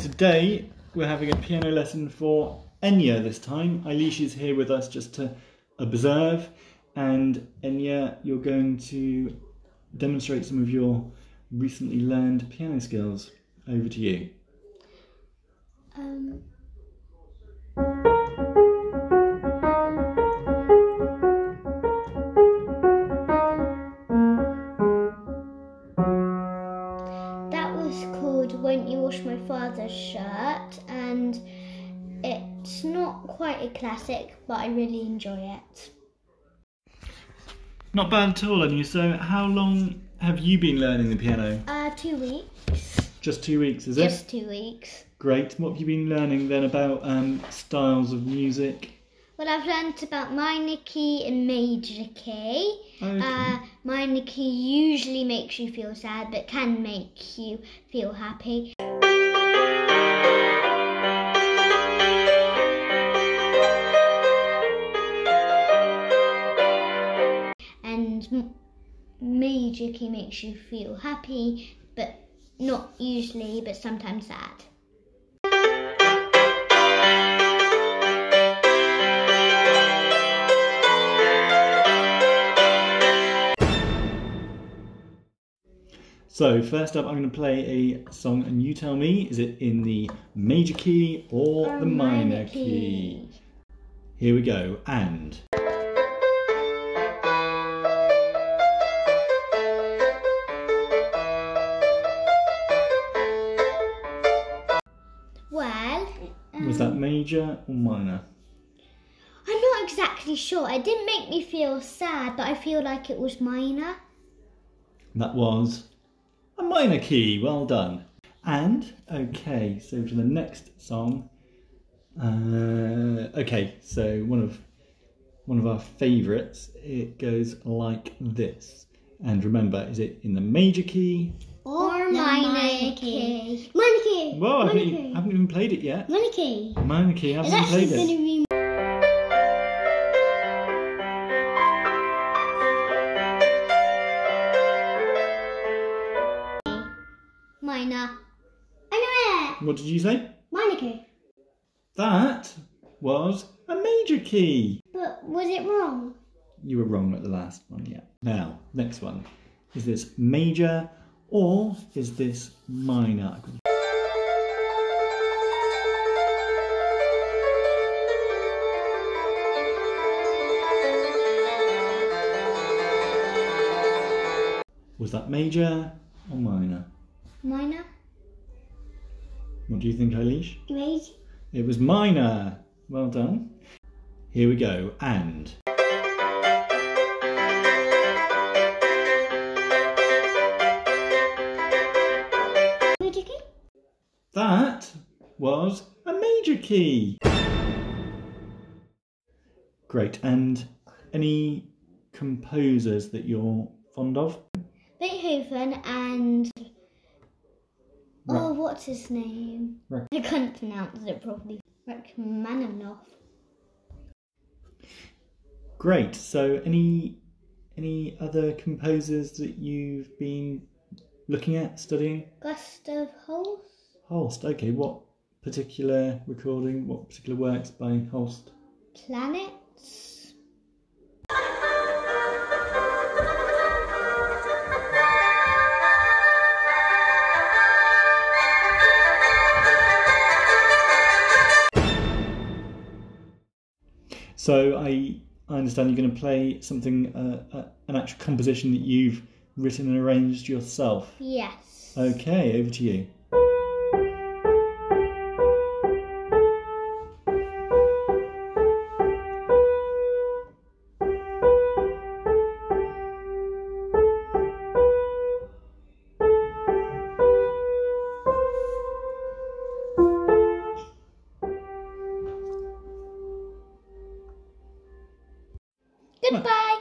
today we're having a piano lesson for Enya this time. Eilish is here with us just to observe, and Enya, you're going to demonstrate some of your recently learned piano skills. Over to you. Wash My Father's Shirt, and it's not quite a classic, but I really enjoy it. Not bad at all, Enya. So, how long have you been learning the piano? Uh, two weeks. Just two weeks, is it? Just two weeks. Great. What have you been learning then about um, styles of music? Well, I've learnt about minor key and major key. Okay. Uh, minor key usually makes you feel sad, but can make you feel happy. Key makes you feel happy, but not usually, but sometimes sad. So, first up, I'm going to play a song, and you tell me is it in the major key or, Or the minor, minor key? key. Here we go, and. Was that major or minor? I'm not exactly sure. It didn't make me feel sad, but I feel like it was minor. That was a minor key. Well done. And, okay, so for the next song. Uh, okay, so one of one of our favourites. It goes like this. And remember, is it in the major key? Or minor key. Minor key. Well, I haven't, key. I haven't even played it yet. Minor key. Minor key, I It's haven't actually played going it. to be Minor. I What did you say? Minor key. That was a major key. But was it wrong? You were wrong at the last one, yeah. Now, next one. Is this major or is this minor? Was that major or minor? Minor. What do you think, Eilish? Major. It was minor. Well done. Here we go. And. Was a major key. Great. And any composers that you're fond of? Beethoven and. Oh, Ra- Oh, what's his name? Ra- I can't pronounce it properly. Rachmaninoff. Great. So any any other composers that you've been looking at studying? Gustav Holst. Holst. Okay. What particular recording? What particular works by Holst? Planets. So I I understand you're going to play something, uh, uh, an actual composition that you've written and arranged yourself. Yes. Okay, over to you. Goodbye.